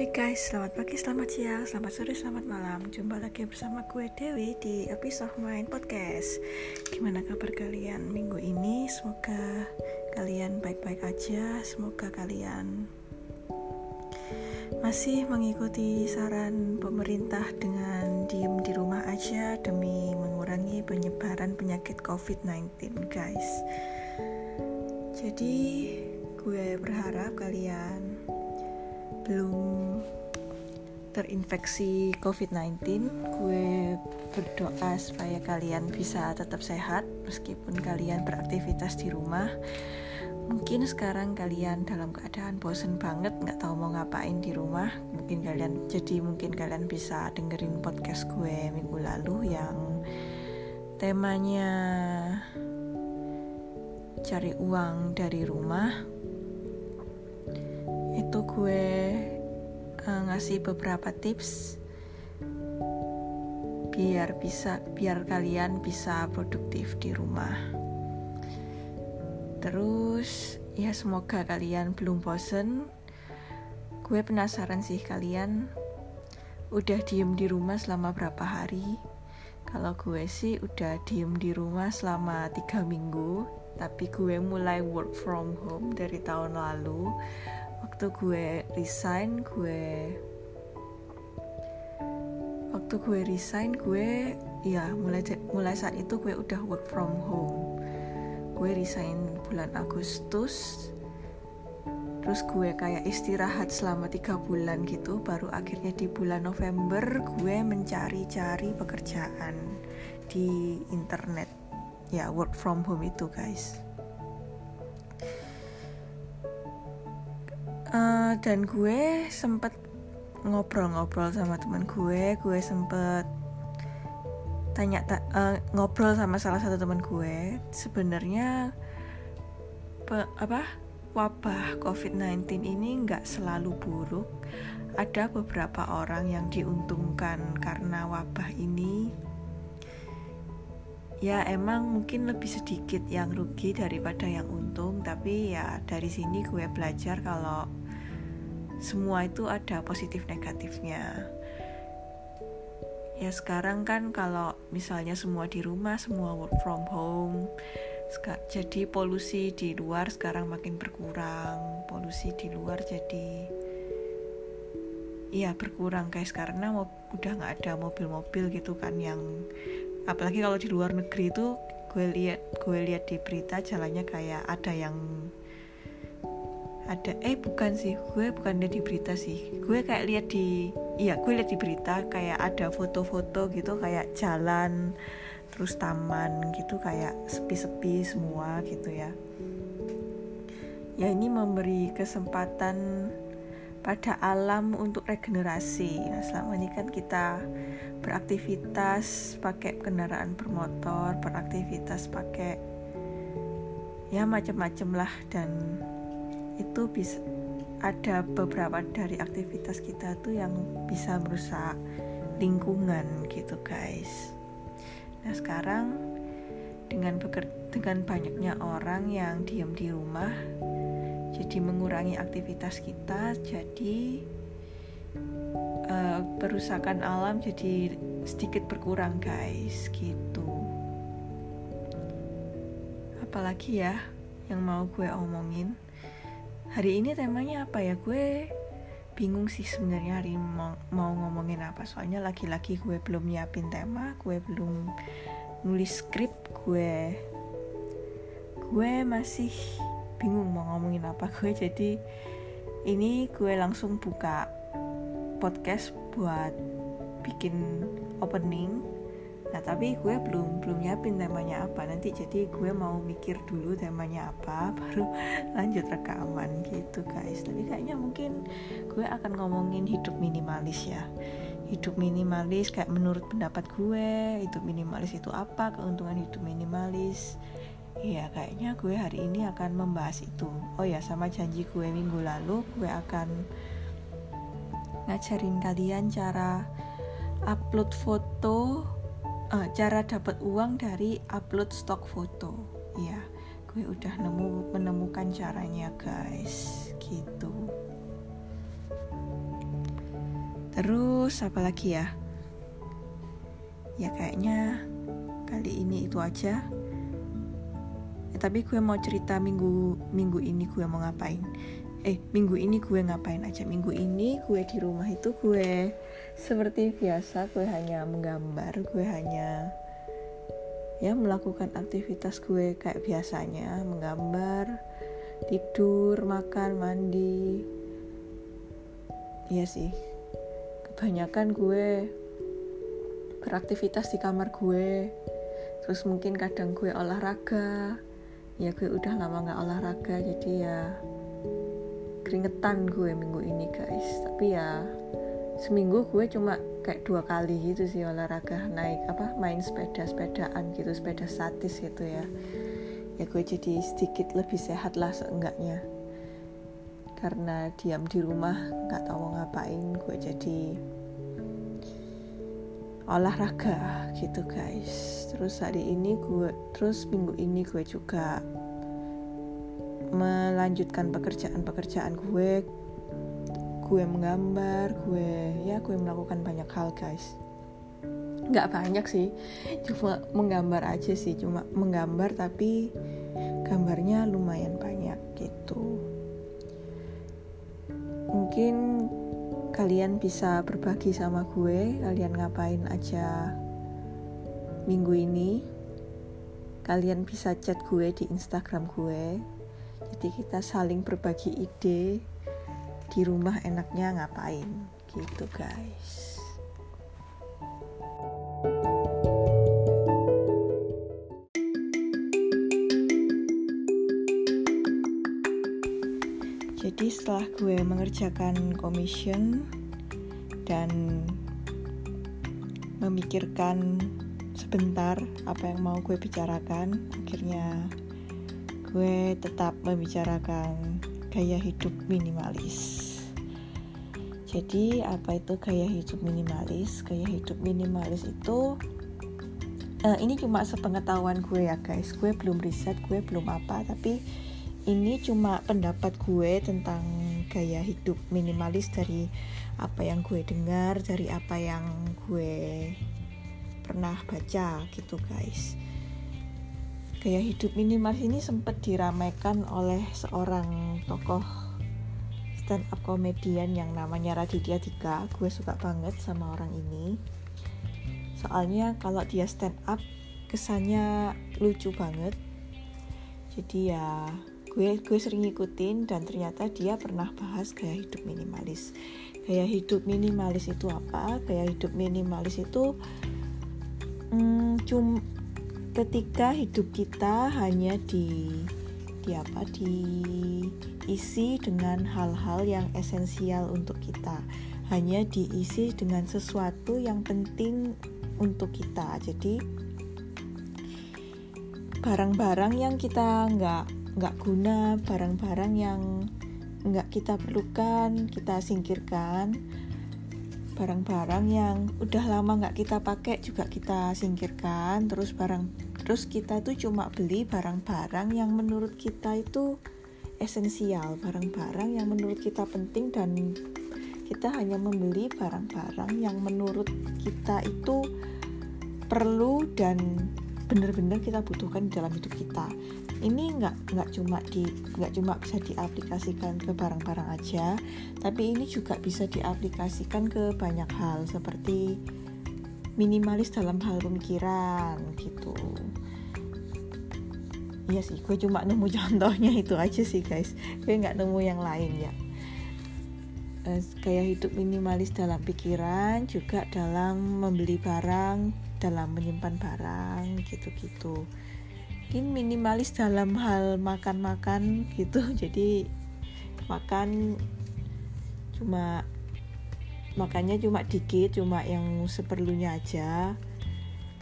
Hey guys, selamat pagi, selamat siang, selamat sore, selamat malam. Jumpa lagi bersama gue Dewi di episode main podcast. Gimana kabar kalian minggu ini? Semoga kalian baik-baik aja Semoga kalian masih mengikuti saran pemerintah dengan diem di rumah aja Demi mengurangi penyebaran penyakit COVID-19 guys. Jadi gue berharap kalian belum terinfeksi COVID-19, gue berdoa supaya kalian bisa tetap sehat meskipun kalian beraktivitas di rumah. Mungkin sekarang kalian dalam keadaan bosen banget, nggak tahu mau ngapain di rumah. Mungkin kalian jadi mungkin kalian bisa dengerin podcast gue minggu lalu yang temanya cari uang dari rumah itu gue uh, ngasih beberapa tips biar bisa biar kalian bisa produktif di rumah. Terus ya semoga kalian belum bosen. Gue penasaran sih kalian udah diem di rumah selama berapa hari. Kalau gue sih udah diem di rumah selama tiga minggu, tapi gue mulai work from home dari tahun lalu waktu gue resign gue waktu gue resign gue ya mulai mulai saat itu gue udah work from home. Gue resign bulan Agustus terus gue kayak istirahat selama tiga bulan gitu baru akhirnya di bulan November gue mencari-cari pekerjaan di internet. Ya work from home itu guys uh, dan gue sempet ngobrol-ngobrol sama teman gue gue sempet tanya ta uh, ngobrol sama salah satu teman gue. Sebenarnya apa wabah COVID-19 ini nggak selalu buruk. Ada beberapa orang yang diuntungkan karena wabah ini. Ya emang mungkin lebih sedikit yang rugi daripada yang untung tapi ya dari sini gue belajar kalau semua itu ada positif negatifnya. Ya sekarang kan kalau misalnya semua di rumah semua work from home jadi polusi di luar sekarang makin berkurang. Polusi di luar jadi iya berkurang guys karena mau, udah nggak ada mobil-mobil gitu kan yang apalagi kalau di luar negeri itu gue lihat gue lihat di berita jalannya kayak ada yang ada eh bukan sih gue bukan lihat di berita sih. Gue kayak lihat di iya gue lihat di berita kayak ada foto-foto gitu kayak jalan terus taman gitu kayak sepi-sepi semua gitu ya. Ya ini memberi kesempatan pada alam untuk regenerasi. Nah selama ini kan kita beraktivitas pakai kendaraan bermotor beraktivitas pakai ya macam-macam lah dan itu bisa ada beberapa dari aktivitas kita tuh yang bisa merusak lingkungan gitu guys. Nah sekarang dengan beker dengan banyaknya orang yang diam di rumah, jadi mengurangi aktivitas kita, jadi uh, perusakan alam jadi sedikit berkurang guys gitu. Apalagi ya yang mau gue omongin hari ini temanya apa ya? Gue bingung sih sebenarnya hari mau, mau ngomongin apa. Soalnya lagi-lagi gue belum nyiapin tema gue belum nulis skrip gue gue masih bingung mau ngomongin apa. Gue jadi ini gue langsung buka podcast buat bikin opening Nah tapi gue belum belum nyiapin temanya apa nanti jadi gue mau mikir dulu temanya apa baru lanjut rekaman gitu guys. Tapi kayaknya mungkin gue akan ngomongin hidup minimalis ya. Hidup minimalis kayak menurut pendapat gue hidup minimalis itu apa keuntungan hidup minimalis. Iya kayaknya gue hari ini akan membahas itu. Oh ya sama janji gue minggu lalu gue akan ngajarin kalian cara upload foto uh, cara dapat uang dari upload stok foto. Ya gue udah nemu menemukan caranya guys. Gitu. Terus apa lagi ya? Ya kayaknya kali ini itu aja. Ya, tapi gue mau cerita minggu minggu ini gue mau ngapain eh minggu ini gue ngapain aja? Minggu ini gue di rumah itu gue seperti biasa gue hanya menggambar gue hanya ya melakukan aktivitas gue kayak biasanya menggambar tidur makan mandi. Iya sih. Kebanyakan gue beraktivitas di kamar gue. Terus mungkin kadang gue olahraga. Ya gue udah lama nggak olahraga jadi ya keringetan gue minggu ini guys. Tapi ya seminggu gue cuma kayak dua kali gitu sih olahraga naik apa main sepeda sepedaan gitu sepeda statis gitu ya. Ya gue jadi sedikit lebih sehat lah seenggaknya. Karena diam di rumah nggak tahu mau ngapain gue jadi olahraga gitu guys. Terus hari ini gue terus minggu ini gue juga melanjutkan pekerjaan-pekerjaan gue gue menggambar gue ya gue melakukan banyak hal guys. Nggak banyak sih cuma menggambar aja sih cuma menggambar tapi gambarnya lumayan banyak gitu. Mungkin kalian bisa berbagi sama gue kalian ngapain aja minggu ini. Kalian bisa chat gue di instagram gue jadi kita saling berbagi ide di rumah enaknya ngapain gitu guys. Jadi setelah gue mengerjakan commission dan memikirkan sebentar apa yang mau gue bicarakan akhirnya gue tetap membicarakan gaya hidup minimalis. Jadi, apa itu gaya hidup minimalis? Gaya hidup minimalis itu uh, ini cuma sepengetahuan gue ya, guys. Gue belum riset, gue belum apa, tapi ini cuma pendapat gue tentang gaya hidup minimalis dari apa yang gue dengar, dari apa yang gue pernah baca gitu, guys gaya hidup minimalis ini sempat diramaikan oleh seorang tokoh stand up komedian yang namanya Raditya Dika. Gue suka banget sama orang ini. Soalnya kalau dia stand up kesannya lucu banget. Jadi ya gue gue sering ngikutin dan ternyata dia pernah bahas gaya hidup minimalis. Gaya hidup minimalis itu apa? Gaya hidup minimalis itu hmm, cum ketika hidup kita hanya di di apa diisi dengan hal-hal yang esensial untuk kita. Hanya diisi dengan sesuatu yang penting untuk kita. Jadi barang-barang yang kita nggak nggak guna barang-barang yang nggak kita perlukan kita singkirkan barang-barang yang udah lama nggak kita pakai juga kita singkirkan. Terus barang terus kita tuh cuma beli barang-barang yang menurut kita itu esensial barang-barang yang menurut kita penting dan kita hanya membeli barang-barang yang menurut kita itu perlu dan benar-benar kita butuhkan di dalam hidup kita ini nggak nggak cuma di nggak cuma bisa diaplikasikan ke barang-barang aja tapi ini juga bisa diaplikasikan ke banyak hal seperti minimalis dalam hal pemikiran gitu. Iya sih gue cuma nemu contohnya itu aja sih guys. Gue nggak nemu yang lain ya. Kayak hidup minimalis dalam pikiran juga dalam membeli barang dalam menyimpan barang gitu-gitu mungkin minimalis dalam hal makan-makan gitu. Jadi makan cuma makannya cuma dikit cuma yang seperlunya aja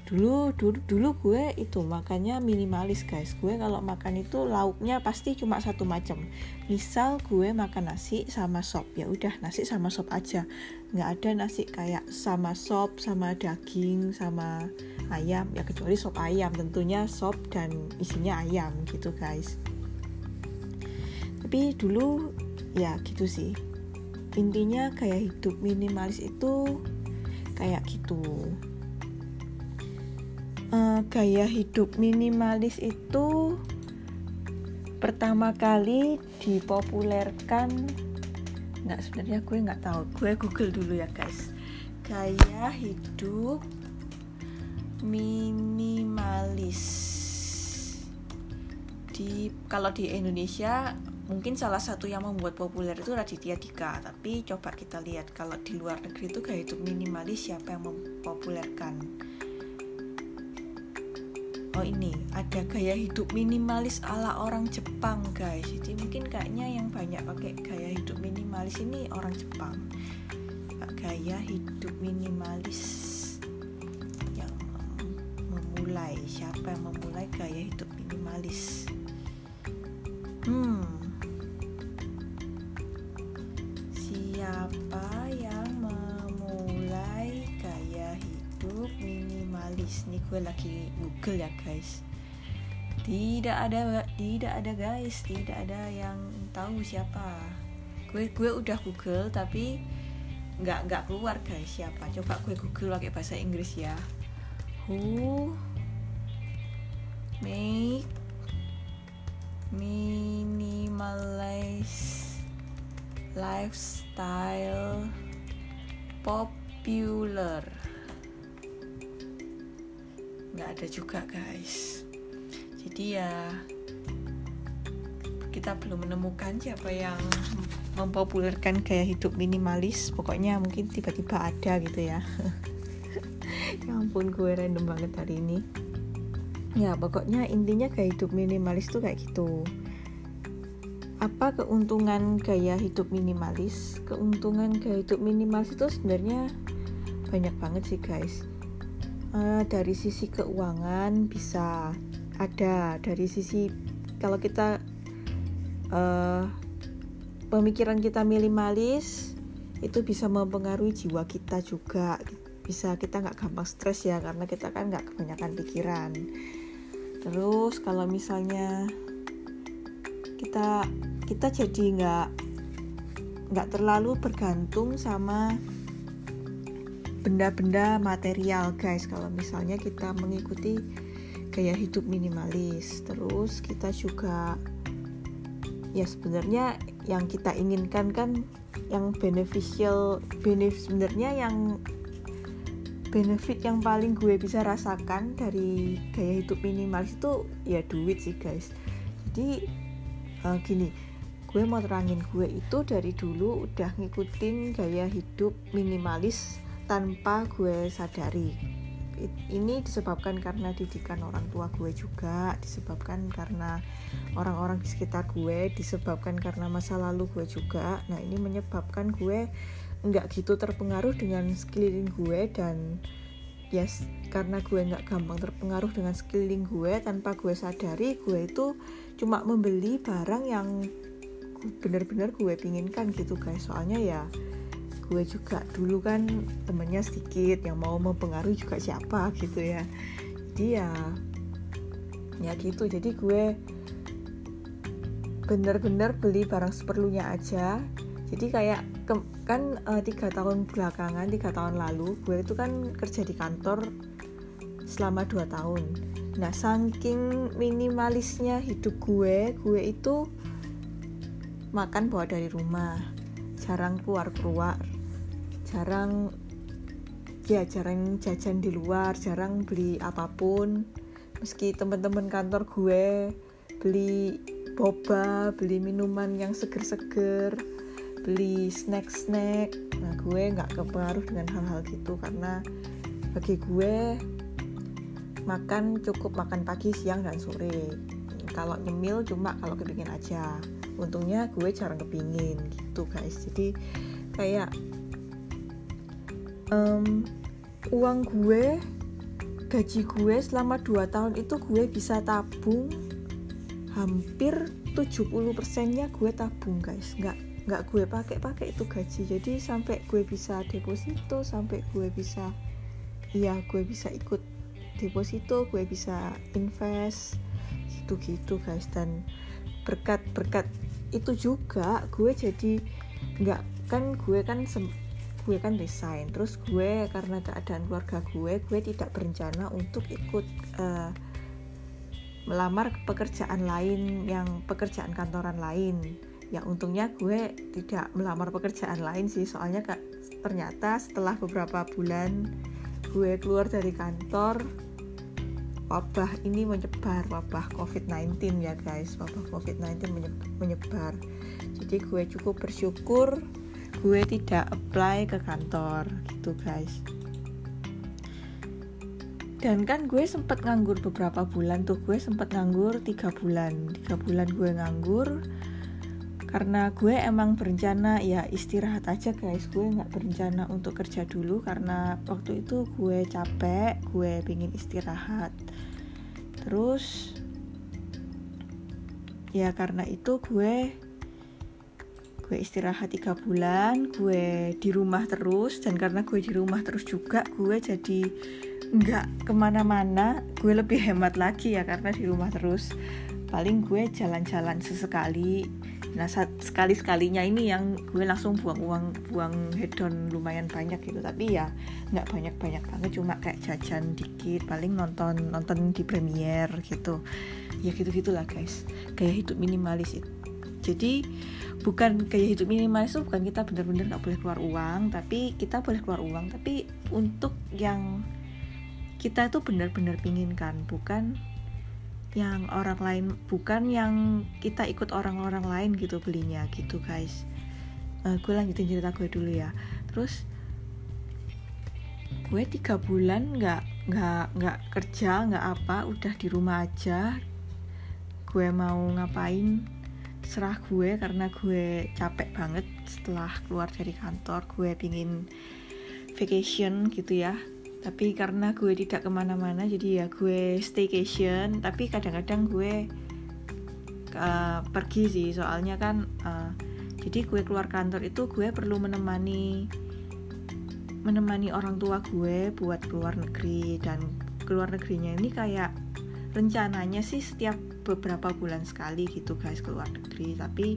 dulu dulu dulu gue itu makannya minimalis guys. Gue kalau makan itu lauknya pasti cuma satu macam. Misal gue makan nasi sama sop. Ya udah nasi sama sop aja. Nggak ada nasi kayak sama sop sama daging sama ayam. Ya kecuali sop ayam. Tentunya sop dan isinya ayam gitu guys. Tapi dulu ya gitu sih. Intinya kayak hidup minimalis itu kayak gitu uh, gaya hidup minimalis itu pertama kali dipopulerkan. Nggak sebenarnya gue nggak tahu. Gue google dulu ya guys. Gaya hidup minimalis. Di kalau di Indonesia mungkin salah satu yang membuat populer itu Raditya Dika. Tapi coba kita lihat kalau di luar negeri itu gaya hidup minimalis siapa yang mempopulerkan oh ini. Ada gaya hidup minimalis ala orang Jepang guys. Jadi mungkin kayaknya yang banyak pakai gaya hidup minimalis ini orang Jepang. Gaya hidup minimalis yang memulai. Siapa yang memulai gaya hidup minimalis? Hmm. Siapa yang hidup minimalis. Nih gue lagi google ya guys. Tidak ada tidak ada guys. Tidak ada yang tahu siapa. Gue gue udah google tapi nggak nggak keluar guys siapa. Coba gue google pakai bahasa Inggris ya. Who make minimalize lifestyle popular nggak ada juga guys. Jadi ya kita belum menemukan siapa yang mempopulerkan gaya hidup minimalis. Pokoknya mungkin tiba-tiba ada gitu ya. Ya ampun gue random banget hari ini. Ya pokoknya intinya gaya hidup minimalis tuh kayak gitu. Apa keuntungan gaya hidup minimalis? Keuntungan gaya hidup minimalis itu sebenarnya banyak banget sih guys uh, dari sisi keuangan bisa ada. Dari sisi kalau kita uh, pemikiran kita minimalis itu bisa mempengaruhi jiwa kita juga. Bisa kita nggak gampang stres ya karena kita kan nggak kebanyakan pikiran. Terus kalau misalnya kita kita jadi nggak nggak terlalu bergantung sama benda-benda material guys. Kalau misalnya kita mengikuti gaya hidup minimalis terus kita juga ya sebenarnya yang kita inginkan kan yang beneficial benefit sebenarnya yang benefit yang paling gue bisa rasakan dari gaya hidup minimalis itu ya duit sih guys. Jadi uh, gini gue mau terangin gue itu dari dulu udah ngikutin gaya hidup minimalis tanpa gue sadari. Ini disebabkan karena didikan orang tua gue juga disebabkan karena orang-orang di sekitar gue disebabkan karena masa lalu gue juga. Nah ini menyebabkan gue nggak gitu terpengaruh dengan sekeliling gue dan yes karena gue nggak gampang terpengaruh dengan sekeliling gue tanpa gue sadari gue itu cuma membeli barang yang benar-benar gue pinginkan gitu guys. Soalnya ya gue juga. Dulu kan temennya sedikit yang mau mempengaruhi juga siapa gitu ya. Jadi ya ya gitu. Jadi gue bener-bener beli barang seperlunya aja. Jadi kayak ke, kan uh, tiga tahun belakangan tiga tahun lalu gue itu kan kerja di kantor selama dua tahun. Nah saking minimalisnya hidup gue gue itu makan bawa dari rumah. Jarang keluar keluar jarang ya jarang jajan di luar jarang beli apa pun. Meski teman-teman kantor gue beli boba beli minuman yang seger-seger beli snack-snack nah gue nggak kepengaruh dengan hal-hal gitu karena bagi gue makan cukup makan pagi siang dan sore. Kalau nyemil cuma kalau kepingin aja. Untungnya gue jarang kepingin gitu guys. Jadi kayak um, uang gue gaji gue selama 2 tahun itu gue bisa tabung. Hampir 70 persennya gue tabung guys. Nggak nggak gue pakai pakai itu gaji. Jadi sampai gue bisa deposito sampai gue bisa iya gue bisa ikut deposito gue bisa invest gitu gitu guys. Dan berkat berkat itu juga gue jadi nggak kan gue kan gue kan resign. Terus gue karena keadaan keluarga gue gue tidak berencana untuk ikut uh, melamar pekerjaan lain yang pekerjaan kantoran lain. Ya untungnya gue tidak melamar pekerjaan lain sih soalnya kak ternyata setelah beberapa bulan gue keluar dari kantor wabah ini menyebar wabah covid-19 ya guys wabah covid-19 menyebar. Jadi gue cukup bersyukur gue tidak apply ke kantor gitu guys. Dan kan gue sempet nganggur beberapa bulan tuh. Gue sempet nganggur tiga bulan. Tiga bulan gue nganggur karena gue emang berencana ya istirahat aja guys. Gue nggak berencana untuk kerja dulu karena waktu itu gue capek gue pingin istirahat. Terus ya karena itu gue gue istirahat tiga bulan gue di rumah terus dan karena gue di rumah terus juga gue jadi nggak ke mana-mana gue lebih hemat lagi ya karena di rumah terus. Paling gue jalan-jalan sesekali. Nah sekali sekalinya ini yang gue langsung buang uang buang hedon lumayan banyak gitu. Tapi ya nggak banyak banyak banget cuma kayak jajan dikit paling nonton nonton di premier gitu. Ya gitu gitulah guys. Kayak hidup minimalis itu jadi bukan kayak hidup minimalis itu bukan kita bener-bener nggak boleh keluar uang tapi kita boleh keluar uang tapi untuk yang kita itu benar-benar pinginkan bukan yang orang lain bukan yang kita ikut orang-orang lain gitu belinya gitu guys. Uh, gue lanjutin cerita gue dulu ya. Terus gue tiga bulan nggak nggak nggak kerja nggak apa udah di rumah aja. Gue mau ngapain serah gue karena gue capek banget setelah keluar dari kantor. Gue pingin vacation gitu ya. Tapi karena gue tidak ke mana-mana jadi ya gue staycation. Tapi kadang-kadang gue uh, pergi sih. Soalnya kan uh, jadi gue keluar kantor itu gue perlu menemani menemani orang tua gue buat keluar negeri. Dan keluar negerinya ini kayak rencananya sih setiap beberapa bulan sekali gitu guys keluar negeri. Tapi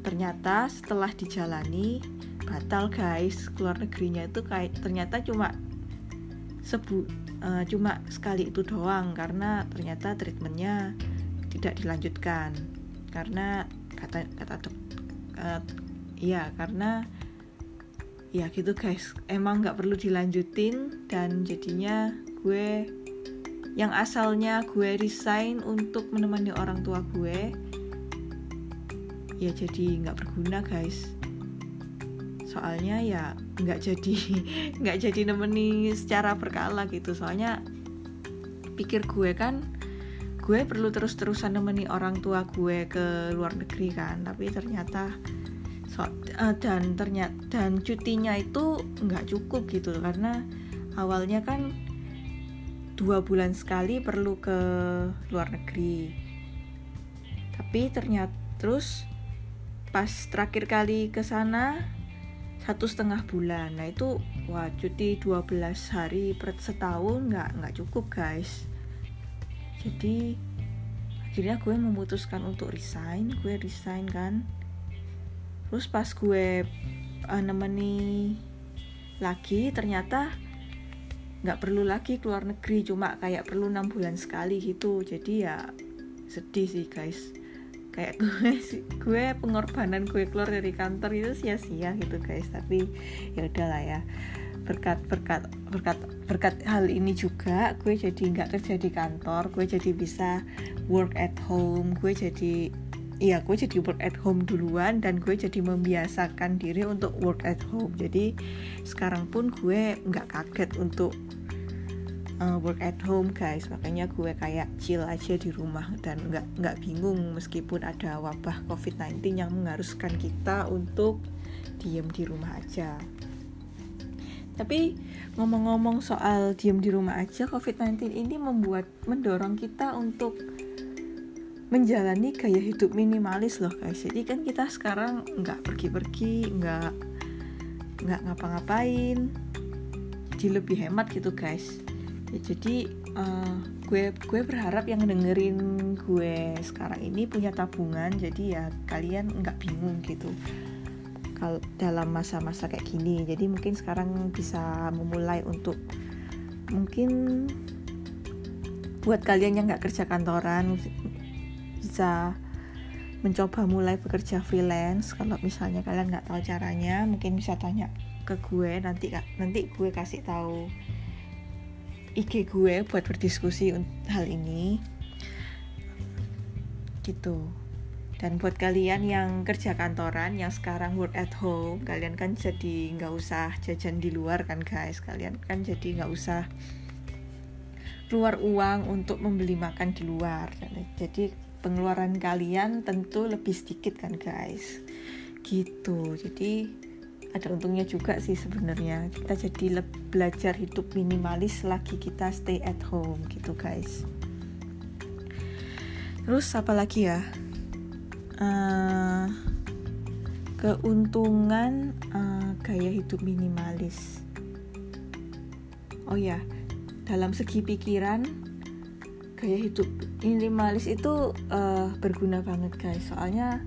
ternyata setelah dijalani batal guys keluar negerinya itu kayak ternyata cuma sebu uh, cuma sekali itu doang karena ternyata treatmentnya tidak dilanjutkan. Karena kata kata dok uh, ya karena ya gitu guys emang nggak perlu dilanjutin dan jadinya gue yang asalnya gue resign untuk menemani orang tua gue ya jadi nggak berguna guys. Soalnya ya nggak jadi nggak jadi nemeni secara berkala gitu. Soalnya pikir gue kan gue perlu terus-terusan nemeni orang tua gue ke luar negeri kan. Tapi ternyata so, uh, dan ternyata dan cutinya itu nggak cukup gitu. Karena awalnya kan dua bulan sekali perlu ke luar negeri. Tapi ternyata terus pas terakhir kali ke sana satu setengah bulan. Nah itu wah cuti 12 hari per setahun nggak nggak cukup guys. Jadi akhirnya gue memutuskan untuk resign gue resign kan. Terus pas gue uh, nemeni lagi ternyata nggak perlu lagi keluar negeri cuma kayak perlu enam bulan sekali gitu. Jadi ya sedih sih guys. Kayak gue gue pengorbanan gue keluar dari kantor itu sia-sia gitu guys. Tapi ya udahlah ya. Berkat berkat berkat berkat hal ini juga gue jadi nggak kerja di kantor gue jadi bisa work at home gue jadi Iya, gue jadi work at home duluan dan gue jadi membiasakan diri untuk work at home. Jadi sekarang pun gue nggak kaget untuk uh, work at home guys makanya gue kayak chill aja di rumah dan nggak nggak bingung meskipun ada wabah covid-19 yang mengharuskan kita untuk diem di rumah aja tapi ngomong-ngomong soal diem di rumah aja covid-19 ini membuat mendorong kita untuk menjalani gaya hidup minimalis loh guys. Jadi kan kita sekarang nggak pergi-pergi nggak nggak ngapa-ngapain jadi lebih hemat gitu guys. Ya, jadi uh, gue gue berharap yang dengerin gue sekarang ini punya tabungan jadi ya kalian nggak bingung gitu kalau dalam masa-masa kayak gini. Jadi mungkin sekarang bisa memulai untuk mungkin buat kalian yang nggak kerja kantoran bisa mencoba mulai bekerja freelance. Kalau misalnya kalian nggak tahu caranya mungkin bisa tanya ke gue. Nanti nanti gue kasih tahu IG gue buat berdiskusi hal ini. Gitu. Dan buat kalian yang kerja kantoran yang sekarang work at home kalian kan jadi nggak usah jajan di luar kan guys. Kalian kan jadi nggak usah keluar uang untuk membeli makan di luar. Jadi pengeluaran kalian tentu lebih sedikit kan guys? Gitu. Jadi ada untungnya juga sih sebenarnya. Kita jadi belajar hidup minimalis lagi. Kita stay at home gitu guys. Terus apa lagi ya? Uh, keuntungan uh, gaya hidup minimalis. Oh ya, dalam segi pikiran gaya hidup minimalis itu uh, berguna banget guys. Soalnya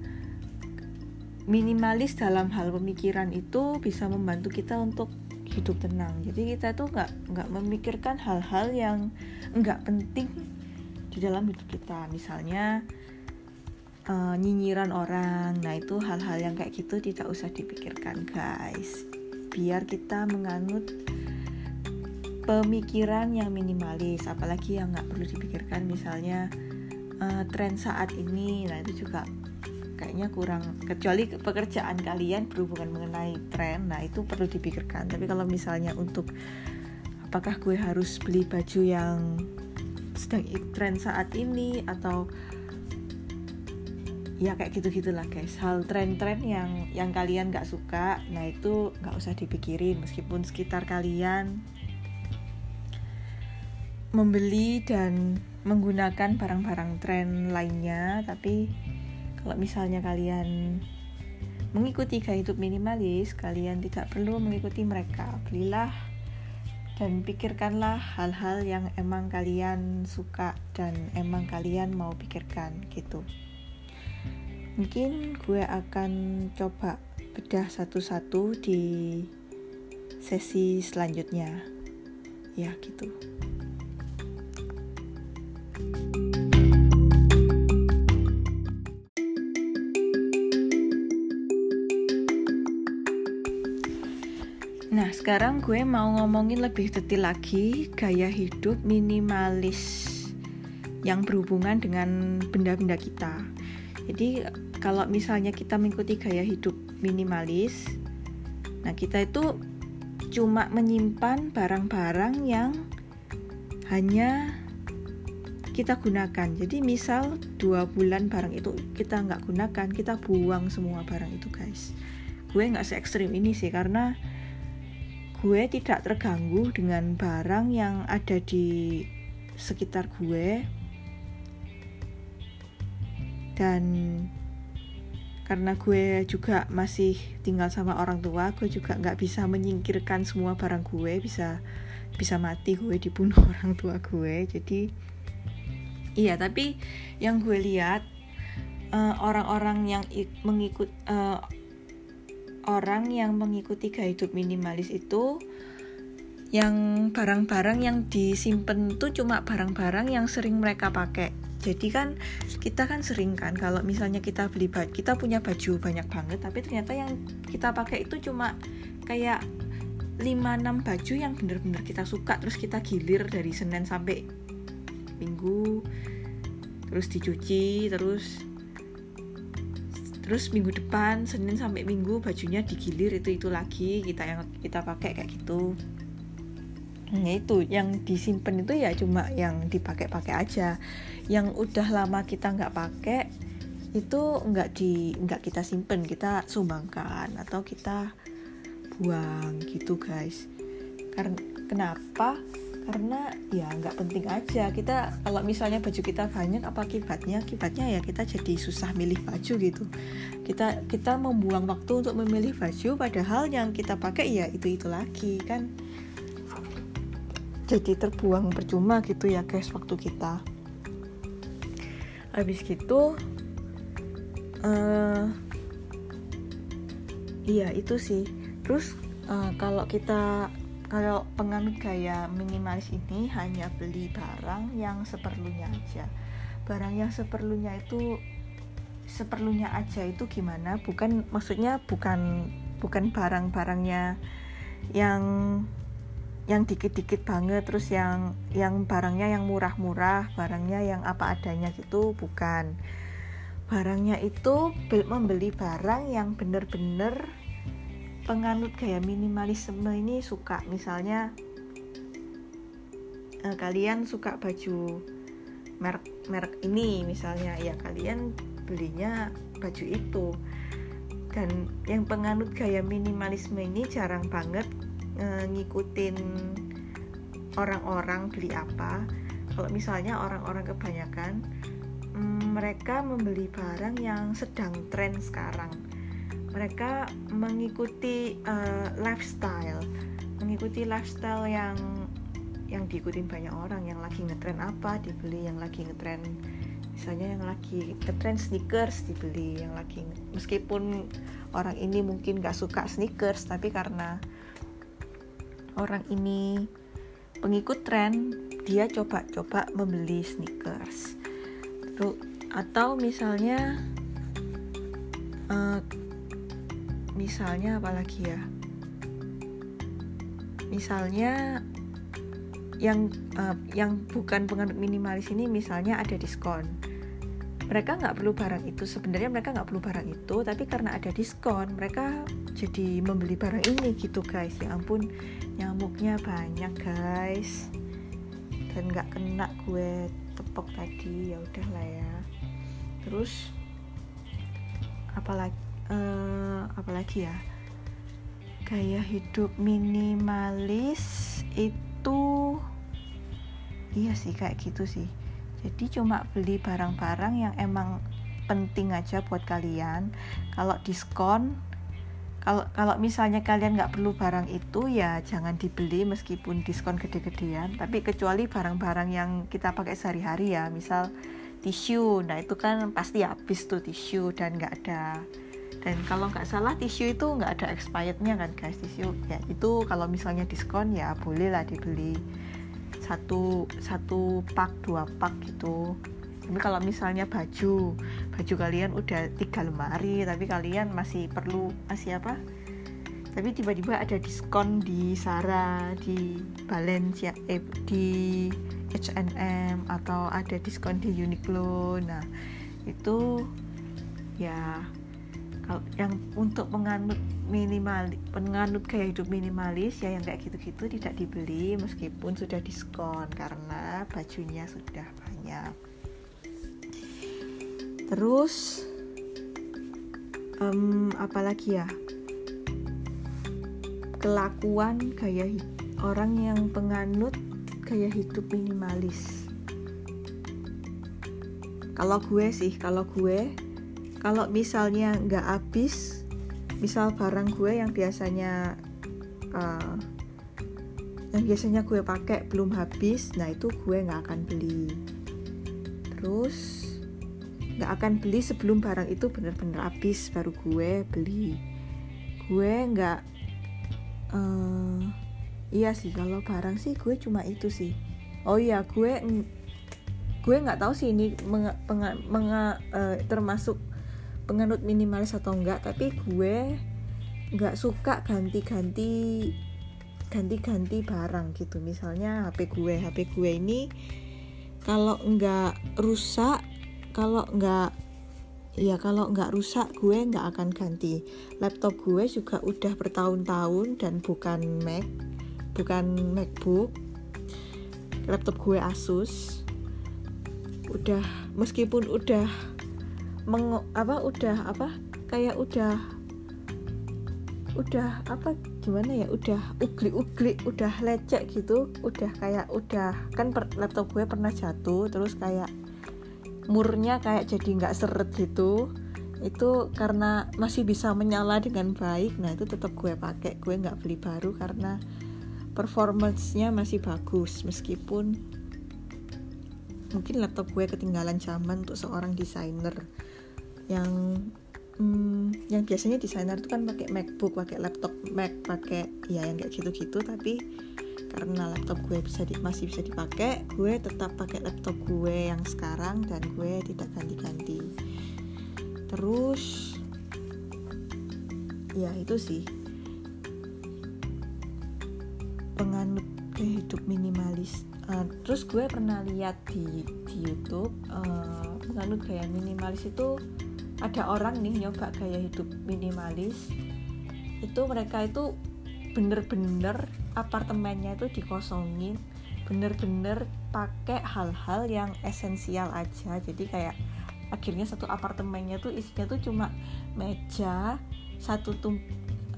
minimalis dalam hal pemikiran itu bisa membantu kita untuk hidup tenang. Jadi kita tuh nggak nggak memikirkan hal-hal yang nggak penting di dalam hidup kita. Misalnya uh, nyinyiran orang. Nah, itu hal-hal yang kayak gitu tidak usah dipikirkan, guys. Biar kita menganut pemikiran yang minimalis, apalagi yang nggak perlu dipikirkan, misalnya uh, tren saat ini. Nah, itu juga kayaknya kurang kecuali pekerjaan kalian berhubungan mengenai tren nah itu perlu dipikirkan. Tapi kalau misalnya untuk apakah gue harus beli baju yang sedang tren saat ini atau ya kayak gitu gitulah guys. Hal tren-tren yang yang kalian gak suka nah itu nggak usah dipikirin. Meskipun sekitar kalian membeli dan menggunakan barang-barang tren lainnya. Tapi kalau misalnya kalian mengikuti gaya hidup minimalis kalian tidak perlu mengikuti mereka. Belilah dan pikirkanlah hal-hal yang emang kalian suka dan emang kalian mau pikirkan gitu. Mungkin gue akan coba bedah satu-satu di sesi selanjutnya. Ya gitu sekarang gue mau ngomongin lebih detail lagi gaya hidup minimalis yang berhubungan dengan benda-benda kita. Jadi kalau misalnya kita mengikuti gaya hidup minimalis, nah kita itu cuma menyimpan barang-barang yang hanya kita gunakan. Jadi misal dua bulan barang itu kita nggak gunakan, kita buang semua barang itu guys. Gue nggak se ekstrim ini sih karena gue tidak terganggu dengan barang yang ada di sekitar gue. Dan karena gue juga masih tinggal sama orang tua gue juga nggak bisa menyingkirkan semua barang gue bisa bisa mati gue dibunuh orang tua gue. Jadi iya tapi yang gue lihat eh, orang-orang yang mengikut uh, orang yang mengikuti gaya hidup minimalis itu yang barang-barang yang disimpan tuh cuma barang-barang yang sering mereka pakai. Jadi kan kita kan sering kan kalau misalnya kita beli baju kita punya baju banyak banget tapi ternyata yang kita pakai itu cuma kayak 5-6 baju yang bener-bener kita suka terus kita gilir dari Senin sampai Minggu terus dicuci terus terus minggu depan Senin sampai Minggu bajunya digilir itu itu lagi kita yang kita pakai kayak gitu. Nah itu yang disimpan itu ya cuma yang dipakai-pakai aja. Yang udah lama kita nggak pakai itu nggak di nggak kita simpen kita sumbangkan atau kita buang gitu guys. Karena kenapa karena ya nggak penting aja. Kita kalau misalnya baju kita banyak apa akibatnya? Akibatnya ya kita jadi susah milih baju gitu. Kita kita membuang waktu untuk memilih baju padahal yang kita pakai ya itu itu lagi kan? Jadi terbuang percuma gitu ya guys waktu kita. Habis gitu uh, iya itu sih. Terus uh, kalau kita kalau penganut gaya minimalis ini hanya beli barang yang seperlunya aja. Barang yang seperlunya itu seperlunya aja itu gimana? Bukan maksudnya bukan bukan barang-barangnya yang yang dikit-dikit banget terus yang yang barangnya yang murah-murah barangnya yang apa adanya gitu bukan. Barangnya itu membeli barang yang bener-bener penganut gaya minimalisme ini suka. Misalnya eh, kalian suka baju merek merek ini misalnya ya kalian belinya baju itu. Dan yang penganut gaya minimalisme ini jarang banget ngikutin orang-orang beli apa. Kalau misalnya orang-orang kebanyakan mm, mereka membeli barang yang sedang tren sekarang mereka mengikuti uh, lifestyle. Mengikuti lifestyle yang yang diikutin banyak orang yang lagi ngetren apa dibeli yang lagi ngetren misalnya yang lagi ngetren sneakers dibeli yang lagi meskipun orang ini mungkin gak suka sneakers tapi karena orang ini pengikut tren dia coba-coba membeli sneakers. Terus, atau misalnya uh, misalnya apalagi ya? Misalnya yang uh, yang bukan penganut minimalis ini misalnya ada diskon. Mereka nggak perlu barang itu. Sebenarnya mereka nggak perlu barang itu tapi karena ada diskon mereka jadi membeli barang ini gitu guys. Ya ampun nyamuknya banyak guys. Dan nggak kena gue tepok tadi ya udahlah ya. Terus apalagi uh, apalagi ya? Gaya hidup minimalis itu iya sih kayak gitu sih. Jadi cuma beli barang-barang yang emang penting aja buat kalian. Kalau diskon kalau kalau misalnya kalian nggak perlu barang itu ya jangan dibeli meskipun diskon gede-gedean. Tapi kecuali barang-barang yang kita pakai sehari-hari ya misal tisu. Nah itu kan pasti habis tuh tisu dan nggak ada dan kalau nggak salah tisu itu nggak ada expirednya kan guys? Tisu ya itu kalau misalnya diskon ya boleh lah dibeli satu satu pak dua pak gitu. Tapi kalau misalnya baju baju kalian udah tiga lemari tapi kalian masih perlu masih apa? Tapi tiba-tiba ada diskon di Zara di Balenciaga eh, di H&M atau ada diskon di Uniqlo. Nah itu ya yang untuk menganut minimal penganut gaya hidup minimalis ya yang kayak gitu-gitu tidak dibeli meskipun sudah diskon karena bajunya sudah banyak. Terus um, apalagi ya? Kelakuan gaya orang yang penganut gaya hidup minimalis. Kalau gue sih kalau gue kalau misalnya nggak habis misal barang gue yang biasanya uh, yang biasanya gue pakai belum habis nah itu gue nggak akan beli. Terus nggak akan beli sebelum barang itu bener-bener habis baru gue beli. Gue nggak uh, iya sih kalau barang sih gue cuma itu sih. Oh iya gue gue nggak tahu sih ini menga, penga, menga, uh, termasuk penganut minimalis atau enggak tapi gue nggak suka ganti-ganti ganti-ganti barang gitu. Misalnya HP gue HP gue ini kalau nggak rusak kalau nggak ya kalau nggak rusak gue nggak akan ganti. Laptop gue juga udah bertahun-tahun dan bukan Mac bukan MacBook. Laptop gue Asus. Udah meskipun udah meng apa udah apa kayak udah udah apa gimana ya udah ugli-ugli udah lecek gitu udah kayak udah kan per, laptop gue pernah jatuh terus kayak murnya kayak jadi nggak seret gitu itu karena masih bisa menyala dengan baik nah itu tetap gue pakai gue nggak beli baru karena performance-nya masih bagus meskipun mungkin laptop gue ketinggalan zaman untuk seorang desainer yang hmm, yang biasanya desainer itu kan pakai MacBook pakai laptop Mac pakai ya yang kayak gitu-gitu. Tapi karena laptop gue bisa di, masih bisa dipakai gue tetap pakai laptop gue yang sekarang dan gue tidak ganti-ganti. Terus ya itu sih. Penganut hidup minimalis uh, terus gue pernah lihat di di YouTube uh, penganut gaya minimalis itu ada orang nih nyoba gaya hidup minimalis. Itu mereka itu bener-bener apartemennya itu dikosongin bener-bener pakai hal-hal yang esensial aja. Jadi kayak akhirnya satu apartemennya tuh isinya tuh cuma meja satu tum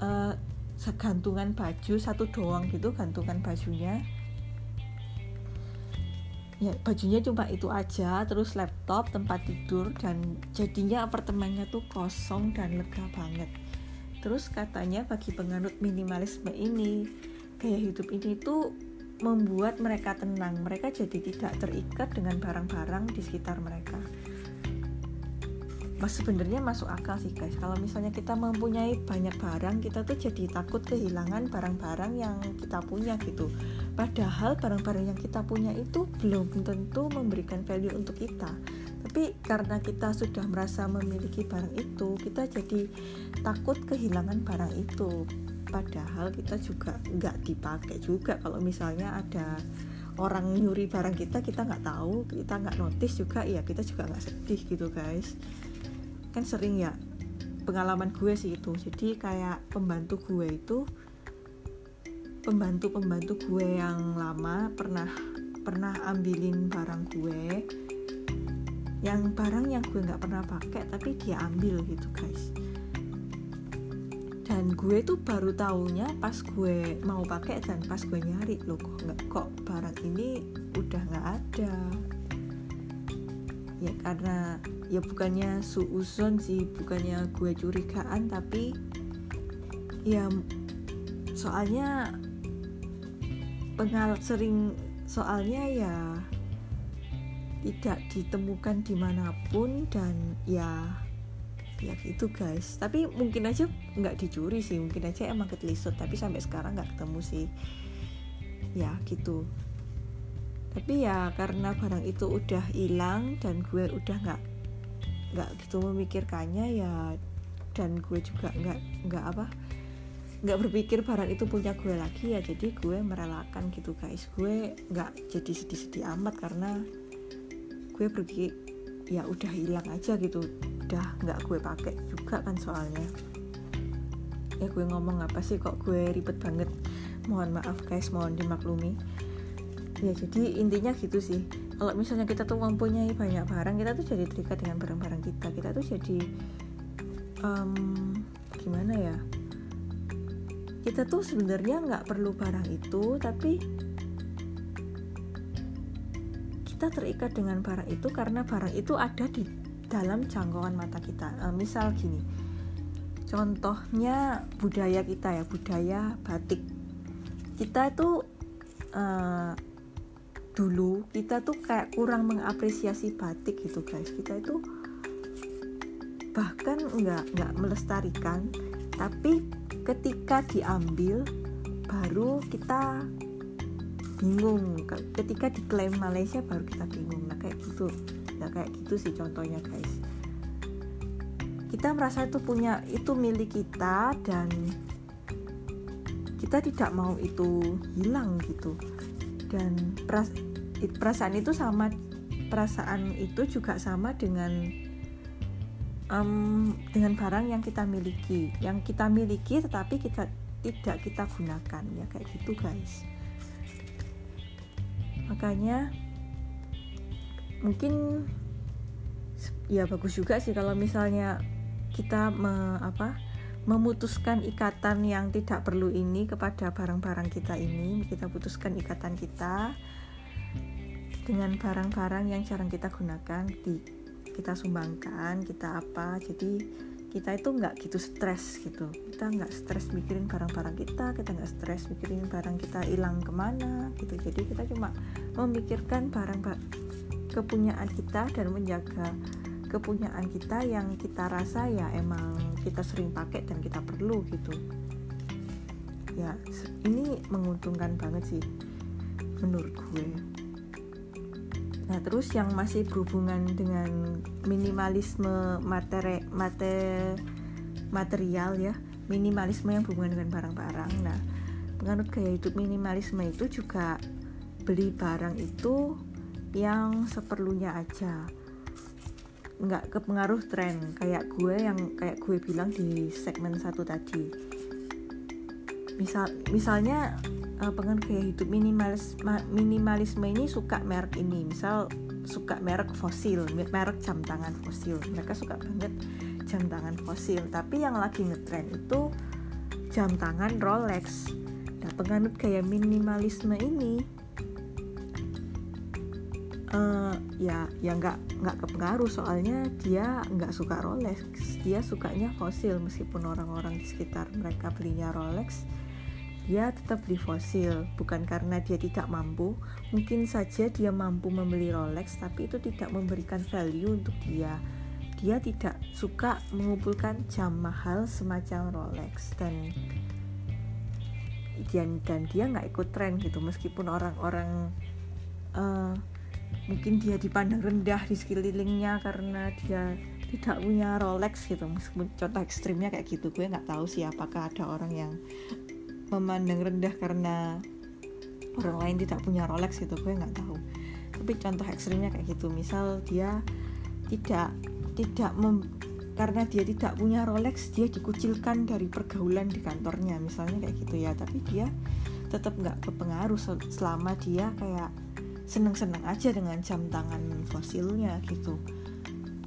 uh, segantungan baju satu doang gitu gantungan bajunya ya bajunya cuma itu aja terus laptop tempat tidur dan jadinya apartemennya tuh kosong dan lega banget. Terus katanya bagi penganut minimalisme ini gaya hidup ini tuh membuat mereka tenang. Mereka jadi tidak terikat dengan barang-barang di sekitar mereka mas sebenarnya masuk akal sih guys. Kalau misalnya kita mempunyai banyak barang kita tuh jadi takut kehilangan barang-barang yang kita punya gitu. Padahal barang-barang yang kita punya itu belum tentu memberikan value untuk kita. Tapi karena kita sudah merasa memiliki barang itu kita jadi takut kehilangan barang itu. Padahal kita juga nggak dipakai juga. Kalau misalnya ada orang nyuri barang kita kita nggak tahu kita nggak notice juga ya kita juga nggak sedih gitu guys kan sering ya pengalaman gue sih itu. Jadi kayak pembantu gue itu pembantu pembantu gue yang lama pernah pernah ambilin barang gue. Yang barang yang gue nggak pernah pakai tapi dia ambil gitu guys. Dan gue tuh baru taunya pas gue mau pakai dan pas gue nyari. Loh kok kok barang ini udah nggak ada ya karena ya bukannya suuzon sih bukannya gue curigaan tapi ya soalnya pengal sering soalnya ya tidak ditemukan di mana pun dan ya ya gitu guys. Tapi mungkin aja nggak dicuri sih mungkin aja emang ketelisut tapi sampai sekarang nggak ketemu sih. Ya gitu tapi ya karena barang itu udah hilang dan gue udah nggak nggak gitu memikirkannya ya dan gue juga nggak nggak apa nggak berpikir barang itu punya gue lagi ya jadi gue merelakan gitu guys. Gue nggak jadi sedih-sedih amat karena gue pergi ya udah hilang aja gitu. Udah nggak gue pakai juga kan soalnya. Ya gue ngomong apa sih kok gue ribet banget? Mohon maaf guys mohon dimaklumi ya jadi intinya gitu sih. Kalau misalnya kita tuh mempunyai banyak barang kita tuh jadi terikat dengan barang-barang kita. Kita tuh jadi um, gimana ya? Kita tuh sebenarnya nggak perlu barang itu tapi kita terikat dengan barang itu karena barang itu ada di dalam jangkauan mata kita. Uh, misal gini contohnya budaya kita ya budaya batik. Kita tuh uh, dulu kita tuh kayak kurang mengapresiasi batik gitu guys. Kita itu bahkan nggak nggak melestarikan. Tapi ketika diambil baru kita bingung. Ketika diklaim Malaysia baru kita bingung. Nah kayak gitu nah kayak gitu sih contohnya guys. Kita merasa itu punya itu milik kita dan kita tidak mau itu hilang gitu. Dan perasaan itu sama perasaan itu juga sama dengan um, dengan barang yang kita miliki. Yang kita miliki tetapi kita tidak kita gunakan. Ya kayak gitu guys. Makanya mungkin ya bagus juga sih kalau misalnya kita me, apa memutuskan ikatan yang tidak perlu ini kepada barang-barang kita ini. Kita putuskan ikatan kita dengan barang-barang yang jarang kita gunakan di kita sumbangkan kita apa. Jadi kita itu nggak gitu stres gitu. Kita nggak stres mikirin barang-barang kita kita nggak stres mikirin barang kita hilang ke mana gitu. Jadi kita cuma memikirkan barang kepunyaan kita dan menjaga kepunyaan kita yang kita rasa ya emang kita sering pakai dan kita perlu gitu. Ya ini menguntungkan banget sih menurut gue nah terus yang masih berhubungan dengan minimalisme materi mate, material ya minimalisme yang berhubungan dengan barang-barang. Nah menurut gaya hidup minimalisme itu juga beli barang itu yang seperlunya aja. Nggak kepengaruh tren. Kayak gue yang kayak gue bilang di segmen satu tadi. Misal misalnya uh, pengen kayak hidup minimalis minimalisme ini suka merek ini. Misal suka merek fosil merek jam tangan fosil. Mereka suka banget jam tangan fosil. Tapi yang lagi ngetren itu jam tangan Rolex. Nah penganut kayak minimalisme ini uh, ya ya nggak nggak kepengaruh. Soalnya dia nggak suka Rolex. Dia sukanya fosil meskipun orang-orang di sekitar mereka belinya Rolex dia tetap beli fosil. Bukan karena dia tidak mampu. Mungkin saja dia mampu membeli Rolex tapi itu tidak memberikan value untuk dia. Dia tidak suka mengumpulkan jam mahal semacam Rolex. Dan dan, dan dia nggak ikut tren gitu. Meskipun orang-orang uh, mungkin dia dipandang rendah di sekelilingnya karena dia tidak punya Rolex gitu. Meskipun contoh ekstrimnya kayak gitu. Gue nggak tahu sih apakah ada orang yang memandang rendah karena orang lain tidak punya Rolex gitu gue nggak tahu. Tapi contoh ekstrimnya kayak gitu. Misal dia tidak tidak mem, karena dia tidak punya Rolex dia dikucilkan dari pergaulan di kantornya misalnya kayak gitu ya. Tapi dia tetap nggak berpengaruh selama dia kayak seneng-seneng aja dengan jam tangan fosilnya gitu.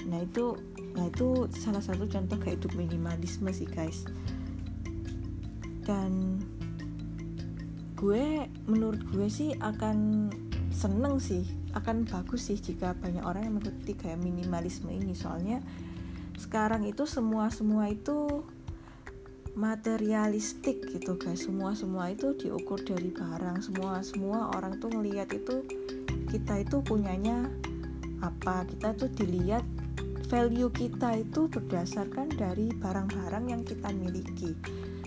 Nah itu nah itu salah satu contoh kayak hidup minimalisme sih guys. Dan gue menurut gue sih akan seneng sih akan bagus sih jika banyak orang yang mengikuti kayak minimalisme ini. Soalnya sekarang itu semua semua itu materialistik gitu guys. Semua semua itu diukur dari barang. Semua semua orang tuh ngelihat itu kita itu punyanya apa. Kita tuh dilihat value kita itu berdasarkan dari barang-barang yang kita miliki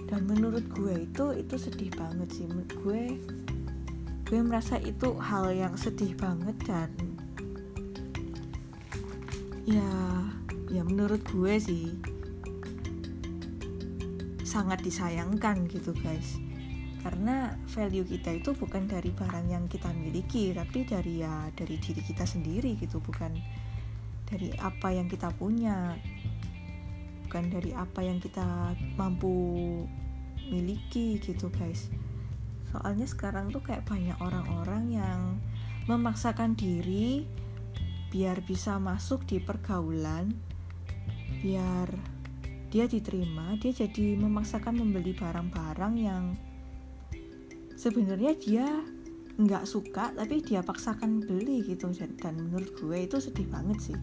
dan menurut gue itu itu sedih banget sih. Gue gue merasa itu hal yang sedih banget dan ya ya menurut gue sih sangat disayangkan gitu guys. Karena value kita itu bukan dari barang yang kita miliki tapi dari ya dari diri kita sendiri gitu. Bukan dari apa yang kita punya bukan dari apa yang kita mampu miliki gitu guys. Soalnya sekarang tuh kayak banyak orang-orang yang memaksakan diri biar bisa masuk di pergaulan biar dia diterima dia jadi memaksakan membeli barang-barang yang sebenarnya dia nggak suka tapi dia paksakan beli gitu. Dan menurut gue itu sedih banget sih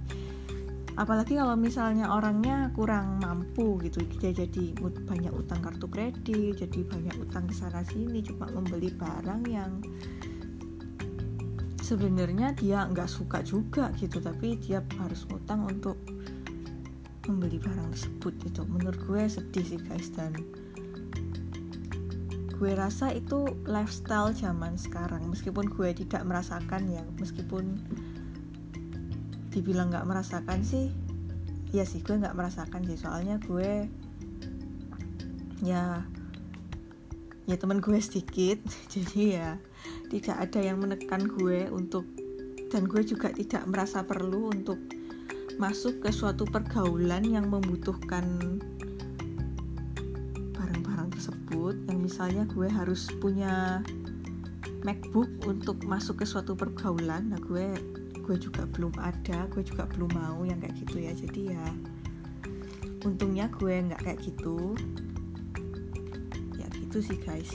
apalagi kalau misalnya orangnya kurang mampu gitu dia jadi banyak utang kartu kredit jadi banyak utang ke sana sini cuma membeli barang yang sebenarnya dia nggak suka juga gitu tapi dia harus utang untuk membeli barang tersebut itu menurut gue sedih sih guys dan gue rasa itu lifestyle zaman sekarang. Meskipun gue tidak merasakan ya meskipun dibilang nggak merasakan sih ya sih gue nggak merasakan sih. Soalnya gue ya ya teman gue sedikit. Jadi ya tidak ada yang menekan gue untuk dan gue juga tidak merasa perlu untuk masuk ke suatu pergaulan yang membutuhkan barang-barang tersebut. Yang misalnya gue harus punya MacBook untuk masuk ke suatu pergaulan nah gue gue juga belum ada gue juga belum mau yang kayak gitu ya. Jadi ya untungnya gue nggak kayak gitu. Ya gitu sih guys.